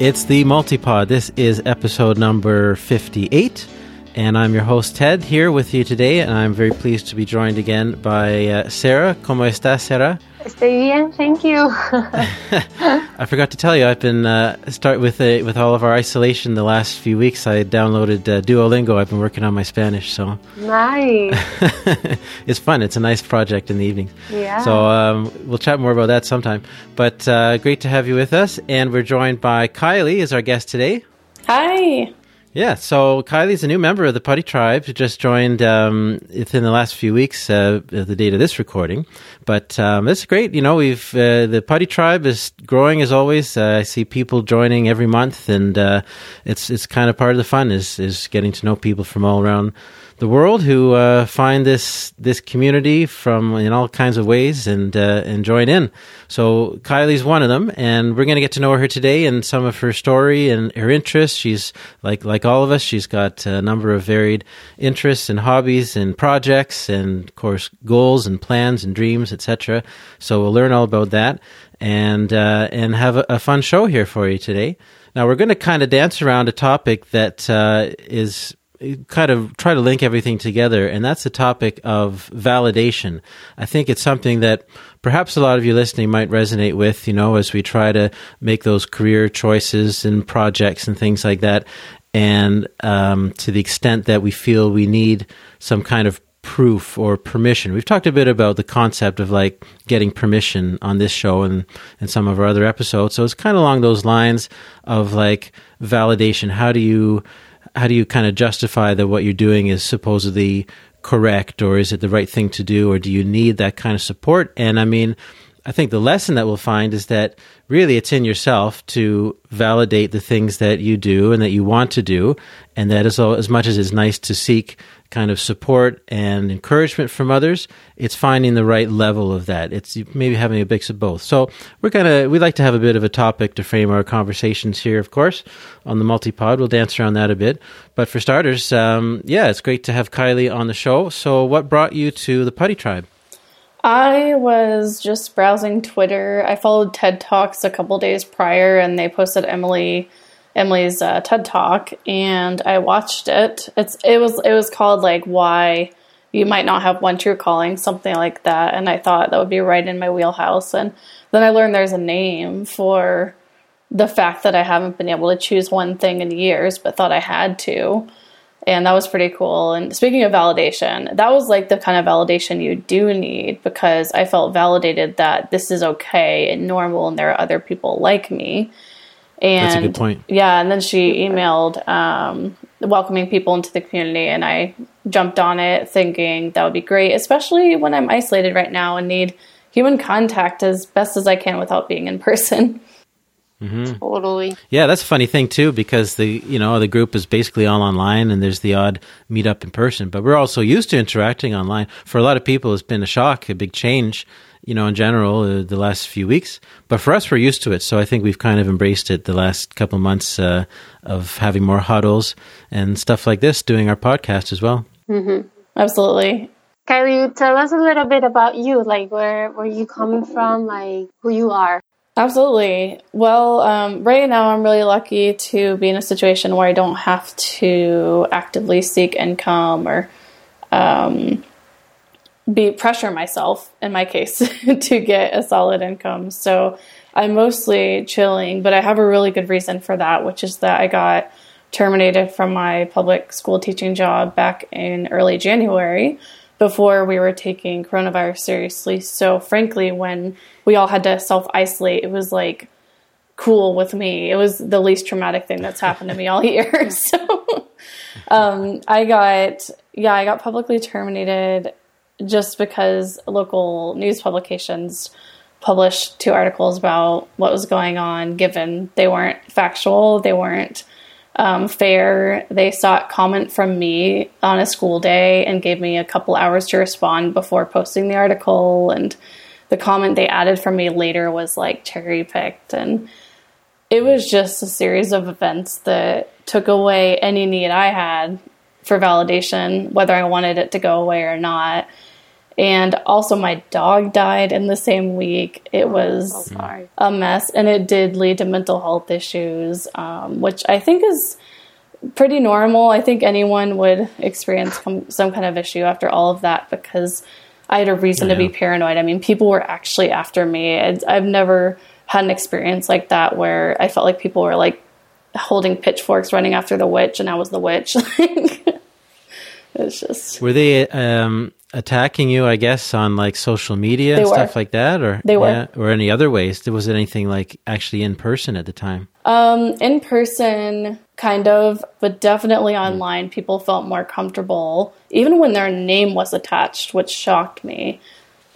It's the Multipod. This is episode number 58. And I'm your host, Ted, here with you today. And I'm very pleased to be joined again by uh, Sarah. ¿Cómo estás, Sarah? Estoy bien, thank you. I forgot to tell you, I've been uh, start with uh, with all of our isolation the last few weeks. I downloaded uh, Duolingo. I've been working on my Spanish, so nice. it's fun. It's a nice project in the evening. Yeah. So um, we'll chat more about that sometime. But uh, great to have you with us, and we're joined by Kylie as our guest today. Hi. Yeah, so Kylie's a new member of the Putty Tribe who just joined um, within the last few weeks, uh, the date of this recording. But um, it's great. You know, we've uh, the Putty Tribe is growing as always. Uh, I see people joining every month, and uh, it's it's kind of part of the fun is is getting to know people from all around the world who uh, find this this community from in all kinds of ways and uh, and join in. So Kylie's one of them, and we're going to get to know her today and some of her story and her interests. She's like like all of us. She's got a number of varied interests and hobbies and projects, and of course goals and plans and dreams, etc. So we'll learn all about that and uh, and have a, a, fun show here for you today. Now we're going to kind of dance around a topic that uh, is kind of try to link everything together, and that's the topic of validation. I think it's something that perhaps a lot of you listening might resonate with, you know, as we try to make those career choices and projects and things like that. And um, to the extent that we feel we need some kind of proof or permission. We've talked a bit about the concept of like getting permission on this show and, and some of our other episodes. So it's kind of along those lines of like validation. How do you how do you kind of justify that what you're doing is supposedly correct or is it the right thing to do or do you need that kind of support? And i mean i think the lesson that we'll find is that really it's in yourself to validate the things that you do and that you want to do and that as, as much as it's nice to seek kind of support and encouragement from others, it's finding the right level of that. It's maybe having a mix of both. So we're gonna we like to have a bit of a topic to frame our conversations here, of course, on the multipod. We'll dance around that a bit. But for starters, um, yeah, it's great to have Kylie on the show. So what brought you to the Putty Tribe? I was just browsing Twitter. I followed TED Talks a couple days prior, and they posted Emily Emily's uh, TED Talk, and I watched it. It's it was it was called like why you might not have one true calling, something like that. And I thought that would be right in my wheelhouse. And then I learned there's a name for the fact that I haven't been able to choose one thing in years, but thought I had to. And that was pretty cool. And speaking of validation, that was like the kind of validation you do need because I felt validated that this is okay and normal and there are other people like me. And That's a good point. Yeah, and then she emailed um, welcoming people into the community, and I jumped on it thinking that would be great, especially when I'm isolated right now and need human contact as best as I can without being in person. Mm-hmm. Totally. Yeah, that's a funny thing too, because the you know the group is basically all online, and there's the odd meet up in person. But we're also used to interacting online. For a lot of people, it's been a shock, a big change you know, in general, uh, the last few weeks. But for us, we're used to it. So I think we've kind of embraced it the last couple months uh, of having more huddles and stuff like this, doing our podcast as well. Mm-hmm. Absolutely. Kylie, tell us a little bit about you, like where where you coming from, like who you are. Absolutely. Well, um, right now I'm really lucky to be in a situation where I don't have to actively seek income or um, be pressure myself in my case to get a solid income. So I'm mostly chilling, but I have a really good reason for that, which is that I got terminated from my public school teaching job back in early January before we were taking coronavirus seriously. So frankly, when we all had to self isolate, it was like cool with me. It was the least traumatic thing that's happened to me all year. So um, I got yeah, I got publicly terminated just because local news publications published two articles about what was going on, given they weren't factual, they weren't um, fair. They sought comment from me on a school day and gave me a couple hours to respond before posting the article. And the comment they added from me later was like cherry picked. And it was just a series of events that took away any need I had for validation, whether I wanted it to go away or not. And also, my dog died in the same week. It was sorry. a mess, and it did lead to mental health issues, um, which I think is pretty normal. I think anyone would experience some kind of issue after all of that because I had a reason to be paranoid. I mean, people were actually after me. I'd, I've never had an experience like that where I felt like people were like holding pitchforks running after the witch, and I was the witch. it's just Were they um, attacking you? I guess on like social media They and were. stuff like that, or They were. or any other ways? There Was it anything like actually in person at the time? Um, in person, kind of, but definitely online, people felt more comfortable, even when their name was attached, which shocked me,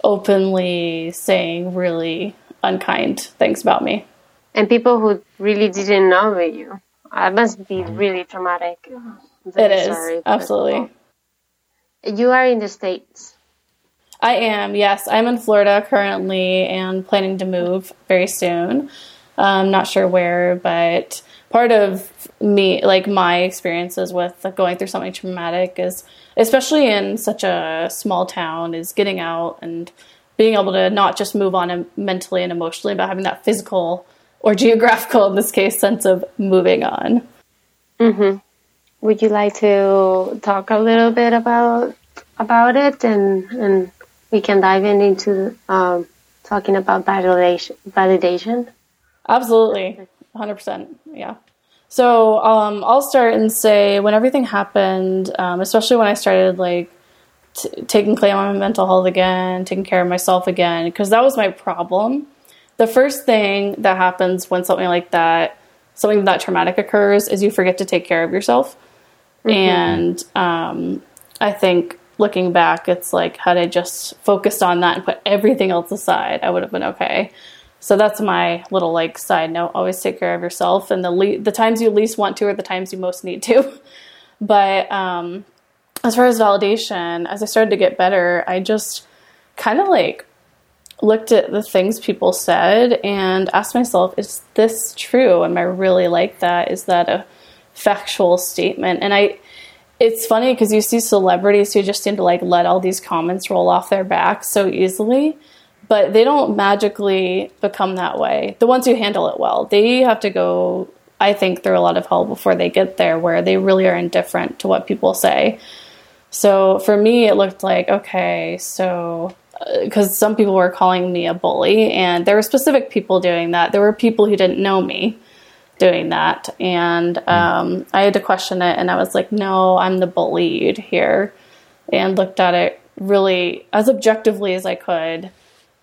openly saying really unkind things about me. And people who really didn't know you. That must be really traumatic. I'm It very is, sorry for- absolutely. You are in the States. I am, yes. I'm in Florida currently and planning to move very soon. I'm not sure where, but part of me, like my experiences with going through something traumatic is, especially in such a small town, is getting out and being able to not just move on mentally and emotionally, but having that physical or geographical, in this case, sense of moving on. Mm-hmm. Would you like to talk a little bit about about it, and and we can dive in into um, talking about validation? Validation. Absolutely, 100%. Yeah. So um, I'll start and say when everything happened, um, especially when I started like t- taking claim on my mental health again, taking care of myself again, because that was my problem. The first thing that happens when something like that, something that traumatic occurs, is you forget to take care of yourself. And um, I think looking back, it's like had I just focused on that and put everything else aside, I would have been okay. So that's my little like side note. Always take care of yourself, and the le- the times you least want to are the times you most need to. but um, as far as validation, as I started to get better, I just kind of like looked at the things people said and asked myself, is this true? Am I really like that? Is that a factual statement? And I, it's funny because you see celebrities who just seem to like let all these comments roll off their back so easily, but they don't magically become that way. The ones who handle it well, they have to go, I think, through a lot of hell before they get there where they really are indifferent to what people say. So for me, it looked like, okay, so uh, because some people were calling me a bully, and there were specific people doing that. There were people who didn't know me doing that, and um, I had to question it. And I was like, no, I'm the bullied here, and looked at it really as objectively as I could,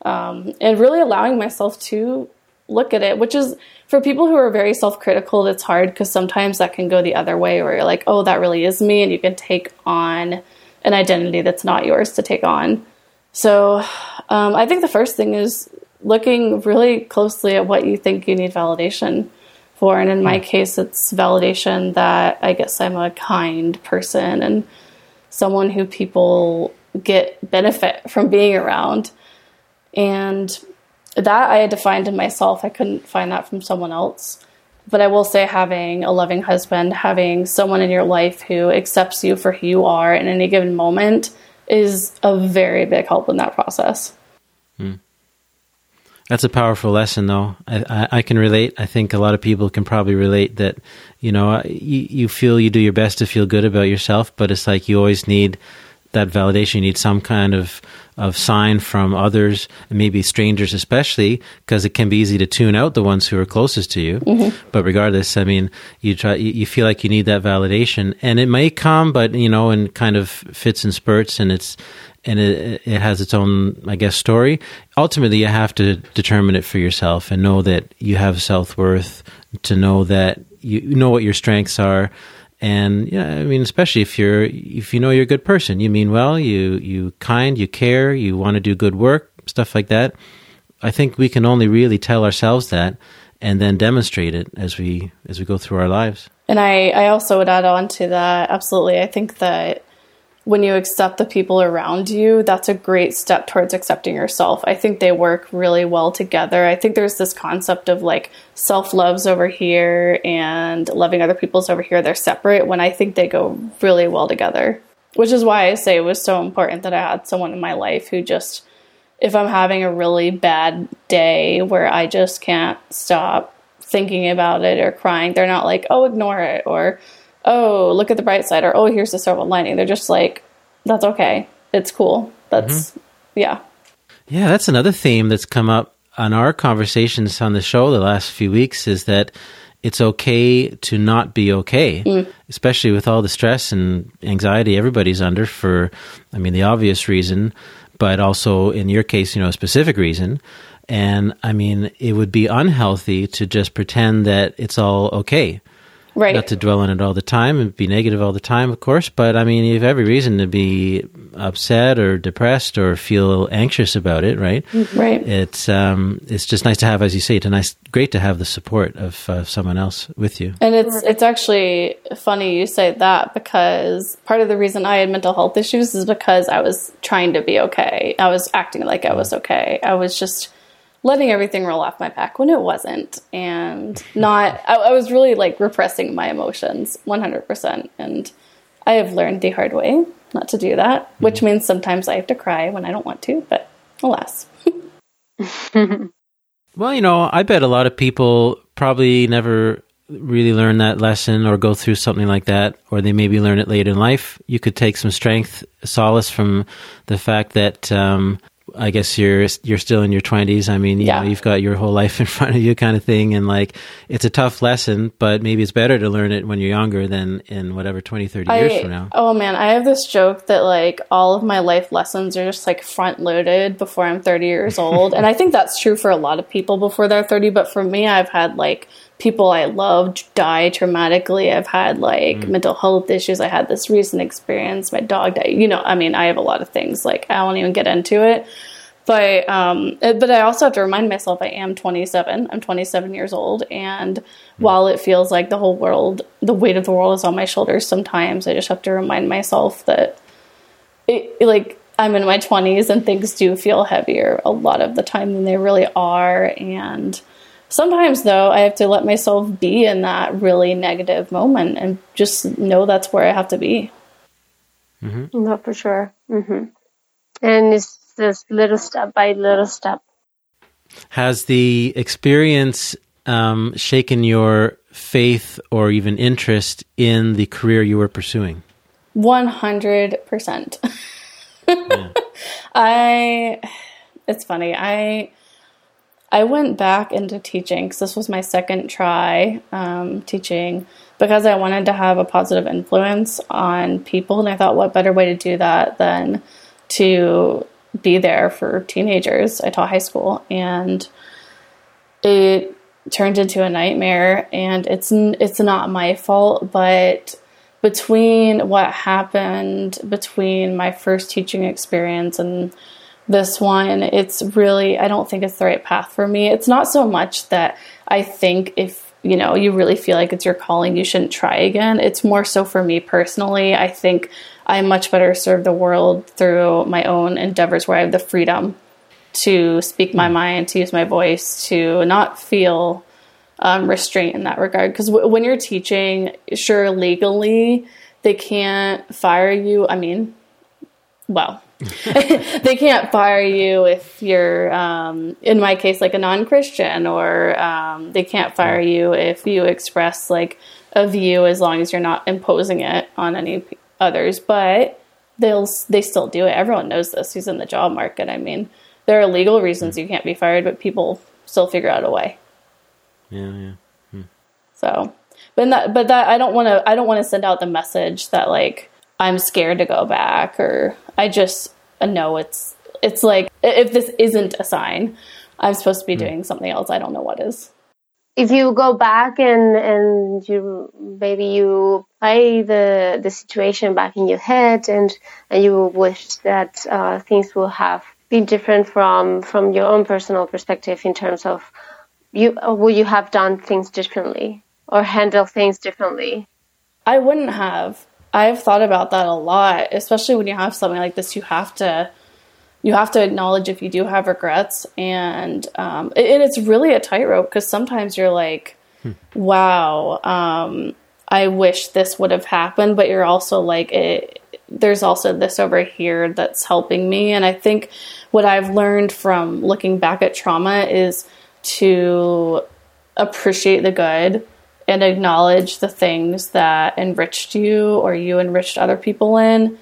um, and really allowing myself to look at it, which is for people who are very self critical, that's hard because sometimes that can go the other way where you're like, oh, that really is me, and you can take on an identity that's not yours to take on. So um, I think the first thing is looking really closely at what you think you need validation for. And in my hmm. case, it's validation that I guess I'm a kind person and someone who people get benefit from being around. And that I had to find in myself. I couldn't find that from someone else. But I will say, having a loving husband, having someone in your life who accepts you for who you are in any given moment is a very big help in that process. That's a powerful lesson, though. I, I, I can relate. I think a lot of people can probably relate that, you know, uh, you, you feel you do your best to feel good about yourself, but it's like you always need that validation. You need some kind of, of sign from others, and maybe strangers especially, because it can be easy to tune out the ones who are closest to you. Mm-hmm. But regardless, I mean, you try, you, you feel like you need that validation, and it may come, but you know, in kind of fits and spurts, and it's and it, it has its own, I guess, story. Ultimately, you have to determine it for yourself and know that you have self worth. To know that you know what your strengths are, and yeah, I mean, especially if you're if you know you're a good person, you mean well, you you kind, you care, you want to do good work, stuff like that. I think we can only really tell ourselves that, and then demonstrate it as we as we go through our lives. And I, I also would add on to that. Absolutely. I think that when you accept the people around you, that's a great step towards accepting yourself. I think they work really well together. I think there's this concept of like self loves over here and loving other people's over here. They're separate when I think they go really well together. which is why I say it was so important that I had someone in my life who just, if I'm having a really bad day where I just can't stop thinking about it or crying, they're not like, oh, ignore it or, oh, look at the bright side or, oh, here's the silver lining. They're just like, that's okay. It's cool. That's, mm-hmm. yeah. Yeah, that's another theme that's come up on our conversations on the show the last few weeks is that it's okay to not be okay, mm. especially with all the stress and anxiety everybody's under for, I mean, the obvious reason, but also in your case, you know, a specific reason. And I mean, it would be unhealthy to just pretend that it's all okay. Right. Not to dwell on it all the time and be negative all the time, of course, but I mean, you have every reason to be upset or depressed or feel anxious about it, right? Right. It's um, it's just nice to have, as you say, it's nice, great to have the support of uh, someone else with you. And it's it's actually funny you say that because part of the reason I had mental health issues is because I was trying to be okay. I was acting like I was okay. I was just letting everything roll off my back when it wasn't and not I, I, was really like repressing my emotions 100% and i have learned the hard way not to do that mm-hmm. which means sometimes i have to cry when i don't want to but alas well you know i bet a lot of people probably never really learn that lesson or go through something like that or they maybe learn it later in life you could take some strength solace from the fact that um, I guess you're you're still in your twenties. I mean, you yeah. know, you've got your whole life in front of you, kind of thing, and like it's a tough lesson, but maybe it's better to learn it when you're younger than in whatever 20, 30 I, years from now. Oh man, I have this joke that like all of my life lessons are just like front loaded before I'm 30 years old, and I think that's true for a lot of people before they're 30. But for me, I've had like people I loved die traumatically. I've had like mm. mental health issues. I had this recent experience. My dog died. You know, I mean, I have a lot of things. Like I won't even get into it. But um, but I also have to remind myself I am 27. I'm 27 years old, and mm. while it feels like the whole world, the weight of the world is on my shoulders, sometimes I just have to remind myself that it like I'm in my 20s and things do feel heavier a lot of the time than they really are, and Sometimes, though, I have to let myself be in that really negative moment and just know that's where I have to be. Mm-hmm. No, for sure. Mm-hmm. And it's this little step by little step. Has the experience um, shaken your faith or even interest in the career you were pursuing? 100%. yeah. I, it's funny. I, I went back into teaching because this was my second try um, teaching because I wanted to have a positive influence on people. And I thought, what better way to do that than to be there for teenagers? I taught high school and it turned into a nightmare. And it's, it's not my fault, but between what happened between my first teaching experience and this one, it's really, I don't think it's the right path for me. It's not so much that I think if, you know, you really feel like it's your calling, you shouldn't try again. It's more so for me personally. I think I much better serve the world through my own endeavors where I have the freedom to speak my hmm. mind, to use my voice, to not feel um, restraint in that regard. Because w- when you're teaching, sure, legally, they can't fire you. I mean, well, they can't fire you if you're, um, in my case, like a non Christian, or um, they can't fire you if you express like a view as long as you're not imposing it on any others. But they'll they still do it. Everyone knows this. Who's in the job market? I mean, there are legal reasons you can't be fired, but people still figure out a way. Yeah, yeah. Hmm. So, but that, but that I don't want to. I don't want to send out the message that like I'm scared to go back or I just know it's it's like if this isn't a sign, I'm supposed to be hmm. doing something else. I don't know what is. If you go back and and you maybe you play the the situation back in your head and and you wish that uh, things will have been different from from your own personal perspective in terms of you would you have done things differently or handle things differently? I wouldn't have. I've thought about that a lot, especially when you have something like this. You have to you have to acknowledge if you do have regrets, and um, and it's really a tightrope because sometimes you're like, hmm. "Wow, um, I wish this would have happened," but you're also like, it, there's also this over here that's helping me. And I think what I've learned from looking back at trauma is to appreciate the good and acknowledge the things that enriched you or you enriched other people in.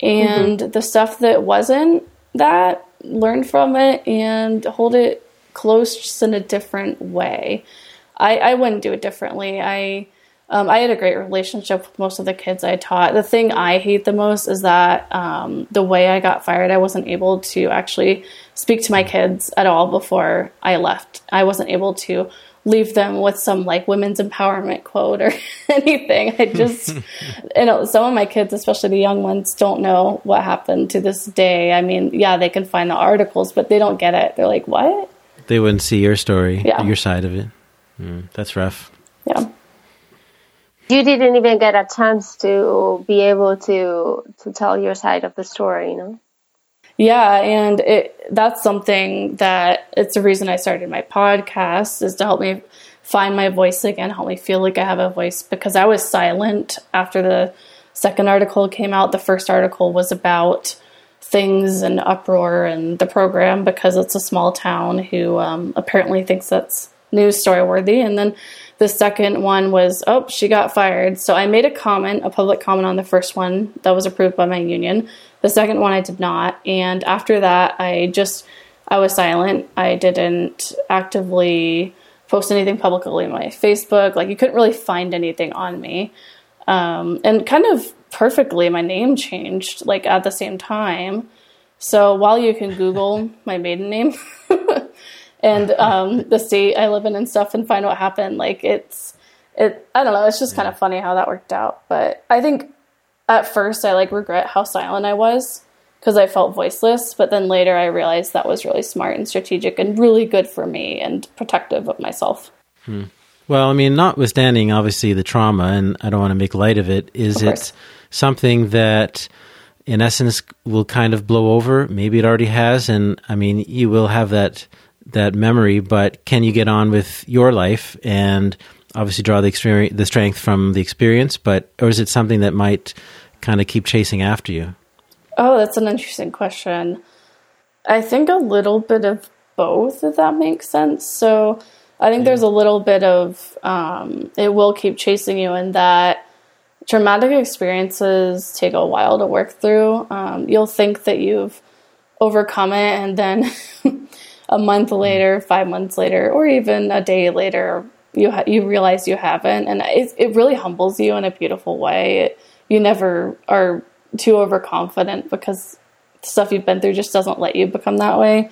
And mm-hmm. the stuff that wasn't that, learn from it and hold it close just in a different way. I, I wouldn't do it differently. I um, I had a great relationship with most of the kids I taught. The thing I hate the most is that um, the way I got fired, I wasn't able to actually speak to my kids at all before I left. I wasn't able to leave them with some like women's empowerment quote or anything. I just, you know, some of my kids, especially the young ones, don't know what happened to this day. I mean, yeah, they can find the articles, but they don't get it. They're like, what? They wouldn't see your story, yeah. your side of it. Mm, that's rough. Yeah you didn't even get a chance to be able to to tell your side of the story, you know. Yeah, and it that's something that it's the reason I started my podcast is to help me find my voice again, help me feel like I have a voice because I was silent after the second article came out. The first article was about things and uproar and the program because it's a small town who um, apparently thinks that's news story worthy, and then the second one was, oh, she got fired. So I made a comment, a public comment on the first one that was approved by my union. The second one I did not. And after that, I just, I was silent. I didn't actively post anything publicly on my Facebook. Like you couldn't really find anything on me. Um, and kind of perfectly, my name changed like at the same time. So while you can Google my maiden name, and um, the state I live in and stuff and find what happened. Like it's it I don't know, it's just kind of funny how that worked out. But I think at first I like regret how silent I was because I felt voiceless, but then later I realized that was really smart and strategic and really good for me and protective of myself. Hmm. Well, I mean, notwithstanding obviously the trauma, and I don't want to make light of it, is of it something that in essence will kind of blow over? Maybe it already has, and I mean, you will have that that memory, but can you get on with your life and obviously draw the experience, the strength from the experience, but or is it something that might kind of keep chasing after you? Oh, that's an interesting question. I think a little bit of both, if that makes sense. So I think yeah. there's a little bit of um, it will keep chasing you, in that traumatic experiences take a while to work through. Um, you'll think that you've overcome it, and then a month later, five months later, or even a day later, you ha- you realize you haven't, and it it really humbles you in a beautiful way. It, you never are too overconfident because stuff you've been through just doesn't let you become that way.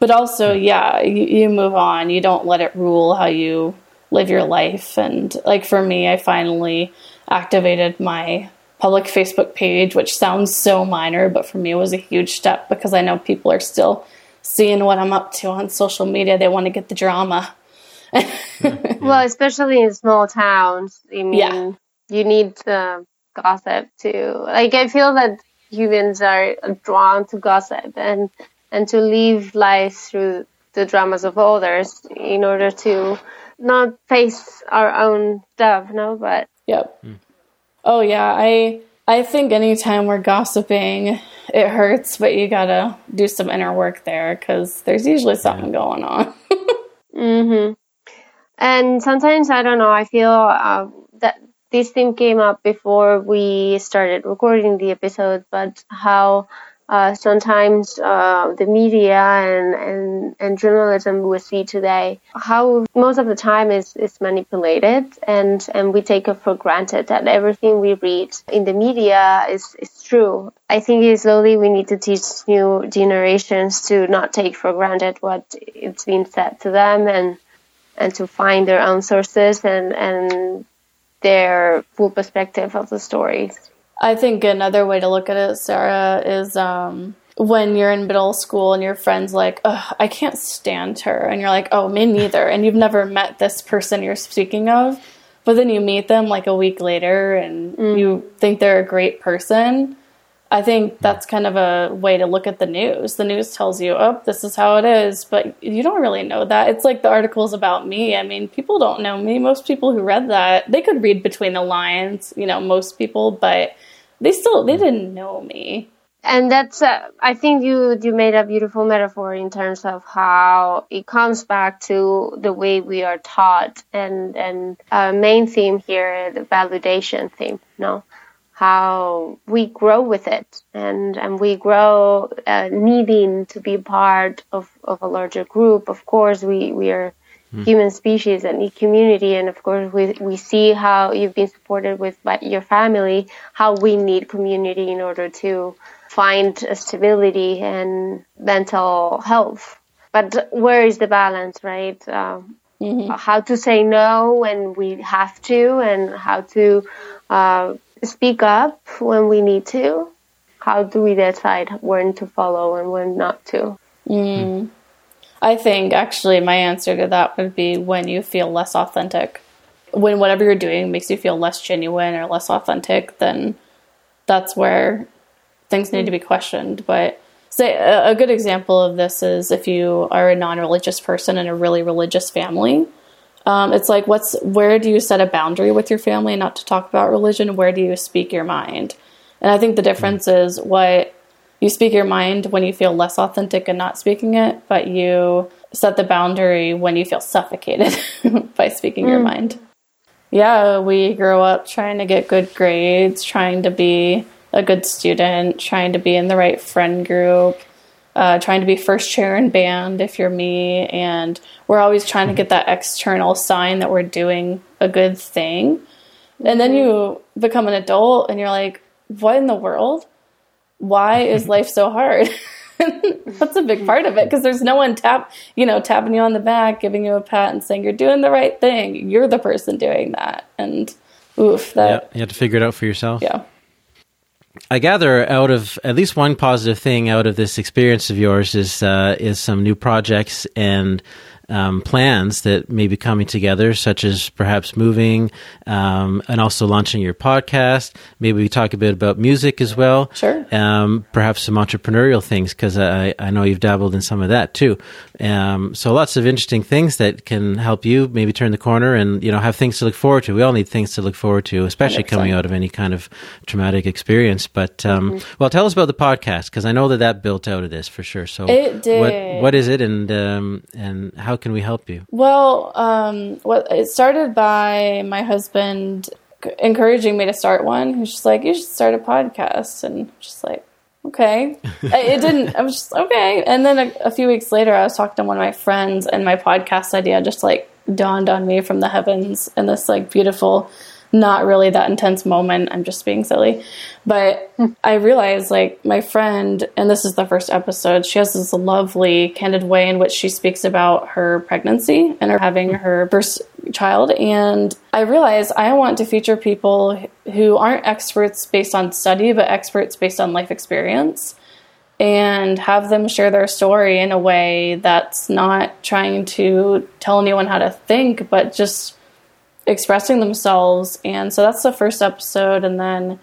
But also, hmm. yeah, you, you move on. You don't let it rule how you live your life. And like for me, I finally activated my public Facebook page, which sounds so minor, but for me it was a huge step because I know people are still seeing what I'm up to on social media. They want to get the drama. Well, especially in small towns. I mean, yeah. you need the gossip too. Like, I feel that humans are drawn to gossip and and to live life through the dramas of others in order to not face our own stuff. No, but yep. Mm. Oh yeah, I I think anytime we're gossiping, it hurts, but you gotta do some inner work there because there's usually something yeah. going on. hmm And sometimes I don't know. I feel uh, that this theme came up before we started recording the episode, but how uh, sometimes uh, the media and, and, and journalism we see today, how most of the time is, is manipulated and, and we take it for granted that everything we read in the media is, is true. I think slowly we need to teach new generations to not take for granted what it's been said to them and and to find their own sources and, and their full perspective of the stories. I think another way to look at it, Sarah, is um, when you're in middle school and your friend's like, I can't stand her. And you're like, oh, me neither. And you've never met this person you're speaking of. But then you meet them like a week later and mm. you think they're a great person. I think that's kind of a way to look at the news. The news tells you, oh, this is how it is, but you don't really know that. It's like the articles about me. I mean, people don't know me. Most people who read that, they could read between the lines, you know, most people, but they still they didn't know me and that's uh, i think you you made a beautiful metaphor in terms of how it comes back to the way we are taught and and uh, main theme here the validation theme you know how we grow with it and and we grow uh, needing to be part of of a larger group of course we we are human species that need community and of course we we see how you've been supported with by your family how we need community in order to find stability and mental health. But where is the balance, right? Um, mm-hmm. How to say no when we have to, and how to uh, speak up when we need to. How do we decide when to follow and when not to? Mm. I think actually my answer to that would be when you feel less authentic. When whatever you're doing makes you feel less genuine or less authentic, then that's where things need to be questioned. But say a, good example of this is if you are a non-religious person in a really religious family. Um, it's like what's where do you set a boundary with your family not to talk about religion? Where do you speak your mind? And I think the difference is what you speak your mind when you feel less authentic and not speaking it, but you set the boundary when you feel suffocated by speaking mm. your mind. Yeah, we grow up trying to get good grades, trying to be a good student, trying to be in the right friend group, uh, trying to be first chair in band if you're me. And we're always trying to get that external sign that we're doing a good thing. And then you become an adult and you're like, what in the world? Why is life so hard? That's a big part of it because there's no one tap, you know, tapping you on the back, giving you a pat, and saying you're doing the right thing. You're the person doing that, and oof, that yeah, you have to figure it out for yourself. Yeah. I gather out of at least one positive thing out of this experience of yours is uh, is some new projects and um, plans that may be coming together, such as perhaps moving um, and also launching your podcast. Maybe we talk a bit about music as well. Sure. Um, perhaps some entrepreneurial things because I, I know you've dabbled in some of that too. Um, so lots of interesting things that can help you maybe turn the corner and you know have things to look forward to. We all need things to look forward to, especially 100%. coming out of any kind of traumatic experience. But um, mm-hmm. well, tell us about the podcast because I know that that built out of this for sure. So it did. What, what is it and um, and how how can we help you? Well, um, it started by my husband encouraging me to start one. He's just like, you should start a podcast, and just like, okay. it didn't. I was just okay. And then a, a few weeks later, I was talking to one of my friends, and my podcast idea just like dawned on me from the heavens in this like beautiful not really that intense moment. I'm just being silly. But hmm. I realized, like, my friend, and this is the first episode, she has this lovely, candid way in which she speaks about her pregnancy and her having hmm. her first child. And I realized I want to feature people who aren't experts based on study, but experts based on life experience. And have them share their story in a way that's not trying to tell anyone how to think, but just expressing themselves. And so that's the first episode. And then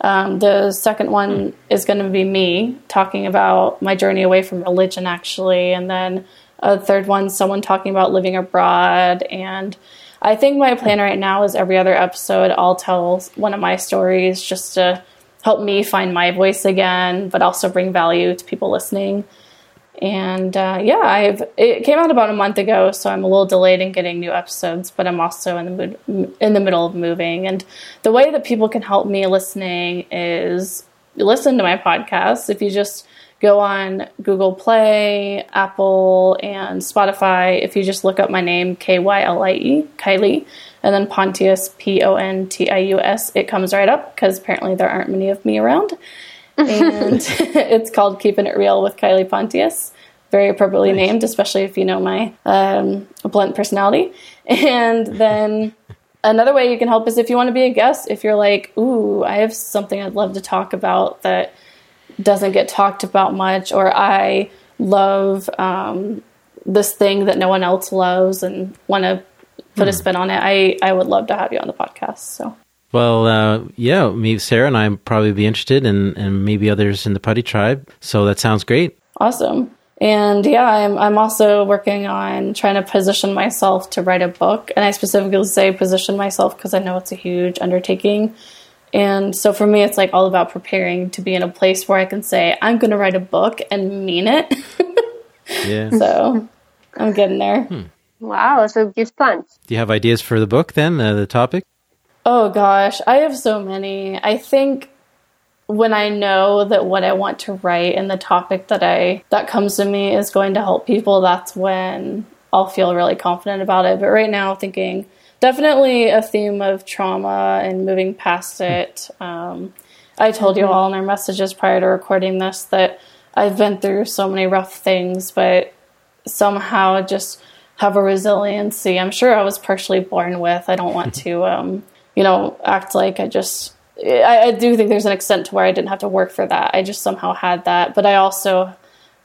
um, the second one is going to be me talking about my journey away from religion, actually. And then a third one, someone talking about living abroad. And I think my plan right now is every other episode, I'll tell one of my stories just to help me find my voice again, but also bring value to people listening. And uh, yeah, I've it came out about a month ago, so I'm a little delayed in getting new episodes. But I'm also in the mood, in the middle of moving, and the way that people can help me listening is listen to my podcast. If you just go on Google Play, Apple, and Spotify, if you just look up my name K Y L I E Kylie, and then Pontius P O N T I U S, it comes right up because apparently there aren't many of me around and it's called Keeping It Real with Kylie Pontius. Very appropriately nice. named, especially if you know my um, blunt personality. And then another way you can help is if you want to be a guest. If you're like, ooh, I have something I'd love to talk about that doesn't get talked about much, or I love um, this thing that no one else loves and want to put hmm. a spin on it, I, I would love to have you on the podcast. So well, uh, yeah, me, Sarah, and I probably be interested, and and maybe others in the Putty Tribe. So that sounds great. Awesome. And yeah, I'm I'm also working on trying to position myself to write a book, and I specifically say position myself because I know it's a huge undertaking. And so for me, it's like all about preparing to be in a place where I can say, I'm going to write a book and mean it. Yeah. so I'm getting there. Wow, so give plans. Do you have ideas for the book then, uh, the topic? Oh gosh, I have so many. I think when I know that what I want to write and the topic that I that comes to me is going to help people, that's when I'll feel really confident about it. But right now, thinking definitely a theme of trauma and moving past it. Um, I told you all in our messages prior to recording this that I've been through so many rough things, but somehow just have a resiliency. I'm sure I was partially born with. I don't want to, um, you know, act like I just. I, I do think there's an extent to where I didn't have to work for that. I just somehow had that, but I also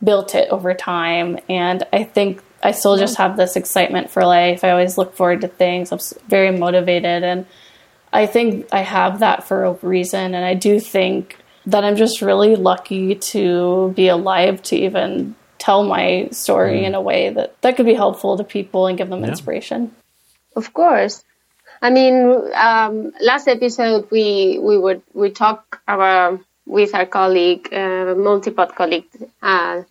built it over time, and I think I still just have this excitement for life. I always look forward to things. I'm very motivated, and I think I have that for a reason. And I do think that I'm just really lucky to be alive to even tell my story mm. in a way that that could be helpful to people and give them Yeah. inspiration. Of course. I mean, um, last episode we we would we talked about with our colleague, uh, multi-pod colleague, uh,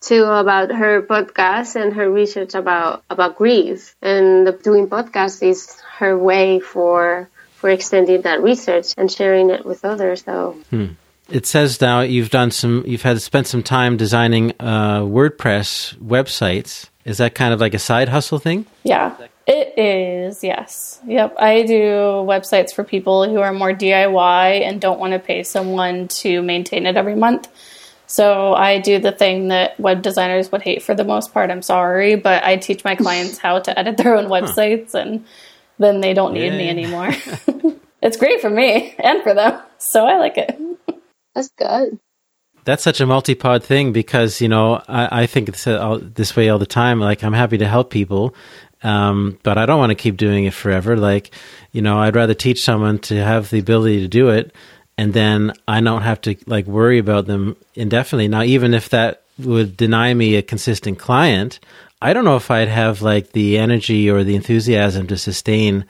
too about her podcast and her research about about grief. And doing podcasts is her way for for extending that research and sharing it with others. So It says now you've done some, you've had spent some time designing uh, WordPress websites. Is that kind of like a side hustle thing? Yeah, it is. Yes. Yep. I do websites for people who are more DIY and don't want to pay someone to maintain it every month. So I do the thing that web designers would hate for the most part. I'm sorry, but I teach my clients how to edit their own websites and then they don't need me anymore. it's great for me and for them. So I like it. that's good. That's such a multi-pod thing because you know I, I think it's uh, all, this way all the time. Like I'm happy to help people, um, but I don't want to keep doing it forever. Like you know, I'd rather teach someone to have the ability to do it, and then I don't have to like worry about them indefinitely. Now, even if that would deny me a consistent client, I don't know if I'd have like the energy or the enthusiasm to sustain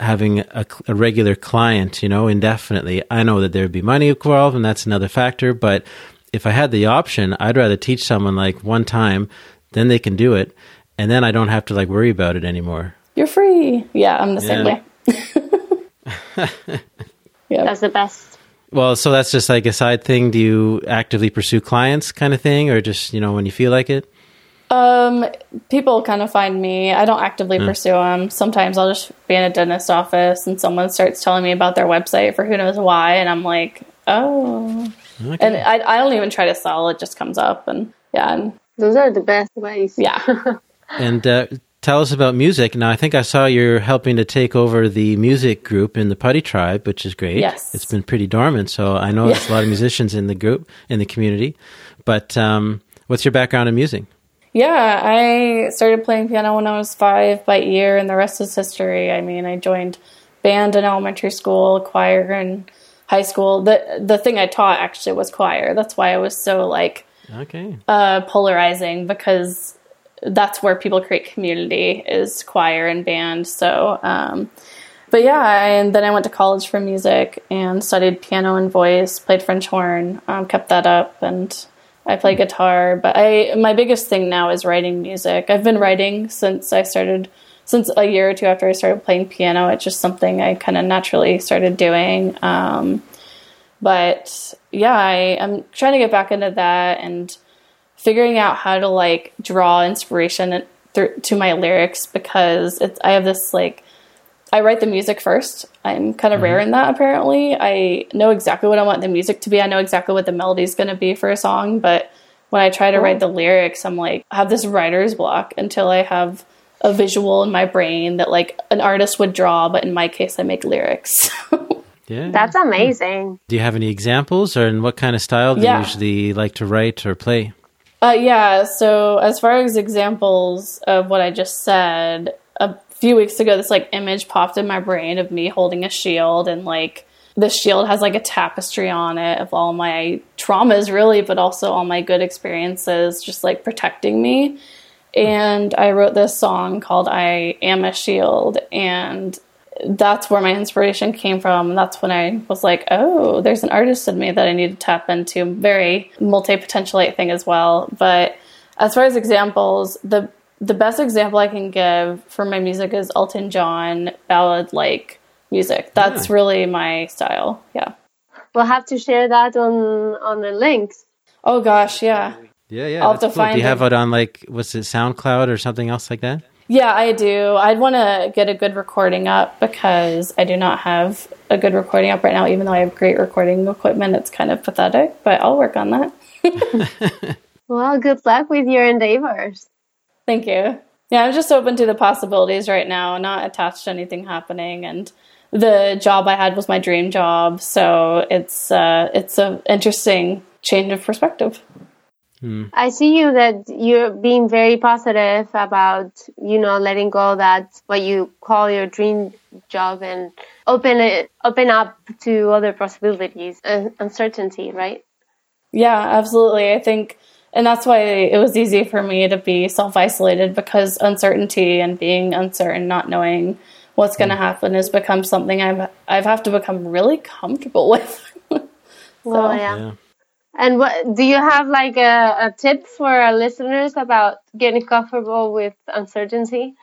having a, a regular client, you know, indefinitely. I know that there'd be money involved, and that's another factor. But if I had the option, I'd rather teach someone like one time, then they can do it, and then I don't have to like worry about it anymore. You're free. Yeah, I'm the same Yeah. way. yeah. That's the best. Well, so that's just like a side thing. Do you actively pursue clients, kind of thing, or just you know when you feel like it? Um, people kind of find me. I don't actively pursue them. Sometimes I'll just be in a dentist office and someone starts telling me about their website for who knows why, and I'm like, oh. Okay. And I, I don't even try to sell; it just comes up, and yeah, and Those are the best ways. yeah, And uh, tell us about music. Now, I think I saw you're helping to take over the music group in the Putty Tribe, which is great. Yes. It's been pretty dormant, so I know Yeah. there's a lot of musicians in the group, in the community. But um, what's your background in music? yeah. I started playing piano when I was five by ear, and the rest is history. I mean, I joined band in elementary school, choir in high school. the The thing I taught actually was choir. That's why I was so like Okay. uh, polarizing because that's where people create community is choir and band. So, um, but yeah, and then I went to college for music and studied piano and voice, played French horn, um, kept that up, and I play guitar. But I my biggest thing now is writing music. I've been writing since I started. Since a year or two after I started playing piano, it's just something I kind of naturally started doing. Um, but yeah, I, I, am trying to get back into that and figuring out how to like draw inspiration through, to my lyrics because it's I have this like I write the music first. I'm kind of mm-hmm. rare in that apparently. I know exactly what I want the music to be. I know exactly what the melody is going to be for a song, but when I try to write the lyrics, I'm like I have this writer's block until I have a visual in my brain that like an artist would draw, but in my case I make lyrics. Yeah. That's hmm. amazing. Do you have any examples, or in what kind of style do Yeah. you usually like to write or play? Uh, yeah, so as far as examples of what I just said, a few weeks ago, this like image popped in my brain of me holding a shield, and like the shield has like a tapestry on it of all my traumas, really, but also all my good experiences, just like protecting me. And I wrote this song called I Am a Shield, and that's where my inspiration came from. That's when I was like, oh, there's an artist in me that I need to tap into. Very multi potentialite thing as well. But as far as examples, the the best example I can give for my music is Elton John ballad like music. That's yeah. really my style. Yeah. We'll have to share that on on the links. Oh gosh, yeah. Yeah, yeah. I'll that's cool. Do you have it on like was it, SoundCloud or something else like that? Yeah, I do. I'd want to get a good recording up because I do not have a good recording up right now. Even though I have great recording equipment, it's kind of pathetic. But I'll work on that. well, good luck with your endeavors. Thank you. Yeah, I'm just open to the possibilities right now, not attached to anything happening. And the job I had was my dream job, so it's uh, it's an interesting change of perspective. Hmm. I see you that you're being very positive about you know letting go that what you call your dream job and open it open up to other possibilities and uncertainty, right? Yeah, absolutely. I think and that's why it was easy for me to be self isolated because uncertainty and being uncertain, not knowing what's going to mm. happen, has become something I've I've have to become really comfortable with. so. Well, yeah. yeah. And what do you have like a, a tip for our listeners about getting comfortable with uncertainty?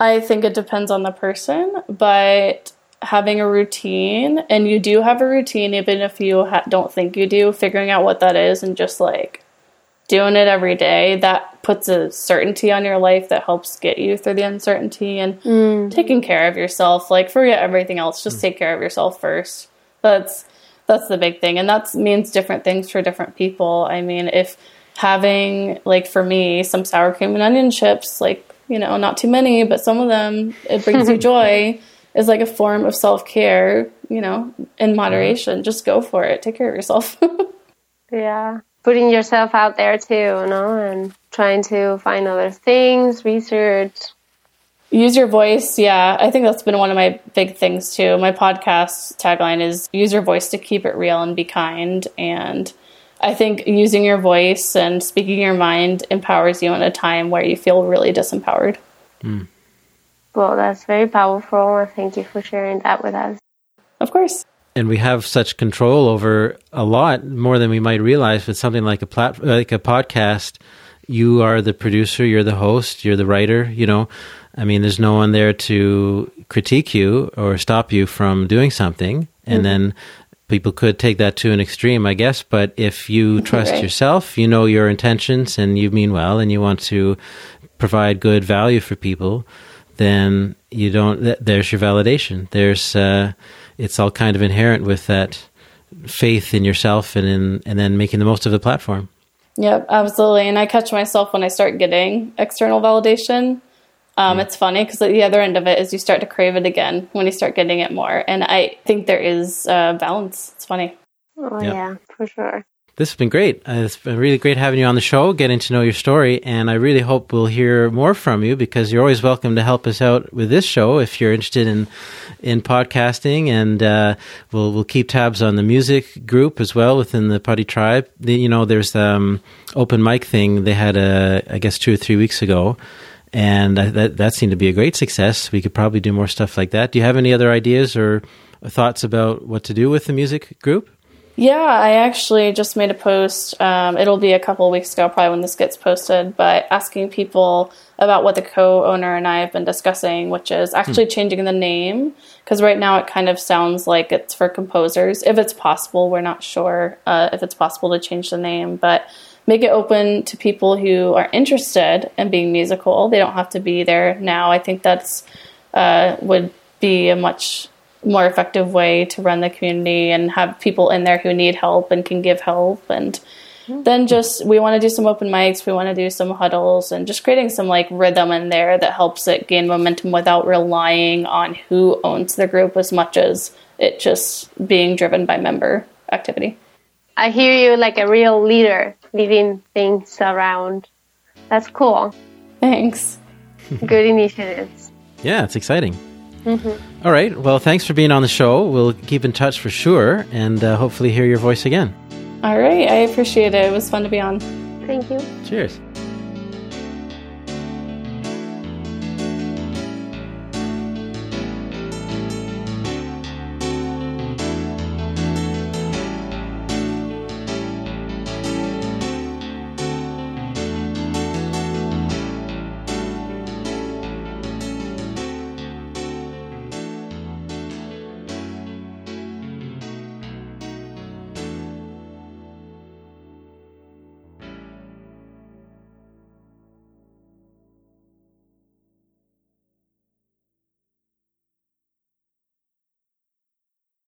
I think it depends on the person, but having a routine, and you do have a routine, even if you ha- don't think you do, figuring out what that is and just like doing it every day, that puts a certainty on your life that helps get you through the uncertainty and mm. taking care of yourself. Like forget everything else, just mm. take care of yourself first. That's that's the big thing. And that means different things for different people. I mean, if having like for me some sour cream and onion chips, like, you know, not too many, but some of them it brings you joy is like a form of self-care, you know, in mm-hmm. moderation. Just go for it. Take care of yourself. yeah putting yourself out there too, you know, and trying to find other things, research. Use your voice. Yeah, I think that's been one of my big things too. My podcast tagline is use your voice to keep it real and be kind. And I think using your voice and speaking your mind empowers you in a time where you feel really disempowered. Mm. Well, that's very powerful. Thank you for sharing that with us. Of course and we have such control over a lot more than we might realize with something like a plat- like a podcast you are the producer you're the host you're the writer you know i mean there's no one there to critique you or stop you from doing something and mm-hmm. then people could take that to an extreme i guess but if you trust right. yourself you know your intentions and you mean well and you want to provide good value for people then you don't there's your validation there's uh, it's all kind of inherent with that faith in yourself and in and then making the most of the platform. Yep, absolutely. And I catch myself when I start getting external validation. Um, mm. It's funny because the other end of it is you start to crave it again when you start getting it more. And I think there is uh, balance. It's funny. Oh, yep. yeah, for sure. This has been great. Uh, it's been really great having you on the show, getting to know your story, and I really hope we'll hear more from you because you're always welcome to help us out with this show if you're interested in in podcasting. And uh, we'll we'll keep tabs on the music group as well within the Putty Tribe. The, you know, there's the um, open mic thing they had, uh, I guess, two or three weeks ago. And that that seemed to be a great success. We could probably do more stuff like that. Do you have any other ideas or thoughts about what to do with the music group? Yeah, I actually just made a post. Um, it'll be a couple weeks ago, probably when this gets posted, but asking people about what the co owner and I have been discussing, which is actually hmm. changing the name. Because right now it kind of sounds like it's for composers. If it's possible, we're not sure uh, if it's possible to change the name, but make it open to people who are interested in being musical. They don't have to be there now. I think that's uh, would be a much more effective way to run the community and have people in there who need help and can give help. And then just we want to do some open mics. We want to do some huddles and just creating some like rhythm in there that helps it gain momentum without relying on who owns the group as much as it just being driven by member activity. I hear you like a real leader leading things around that's cool thanks good initiatives yeah it's exciting Mm-hmm. All right. Well, thanks for being on the show. We'll keep in touch for sure and uh, hopefully hear your voice again. All right. I appreciate it. It was fun to be on. Thank you. Cheers.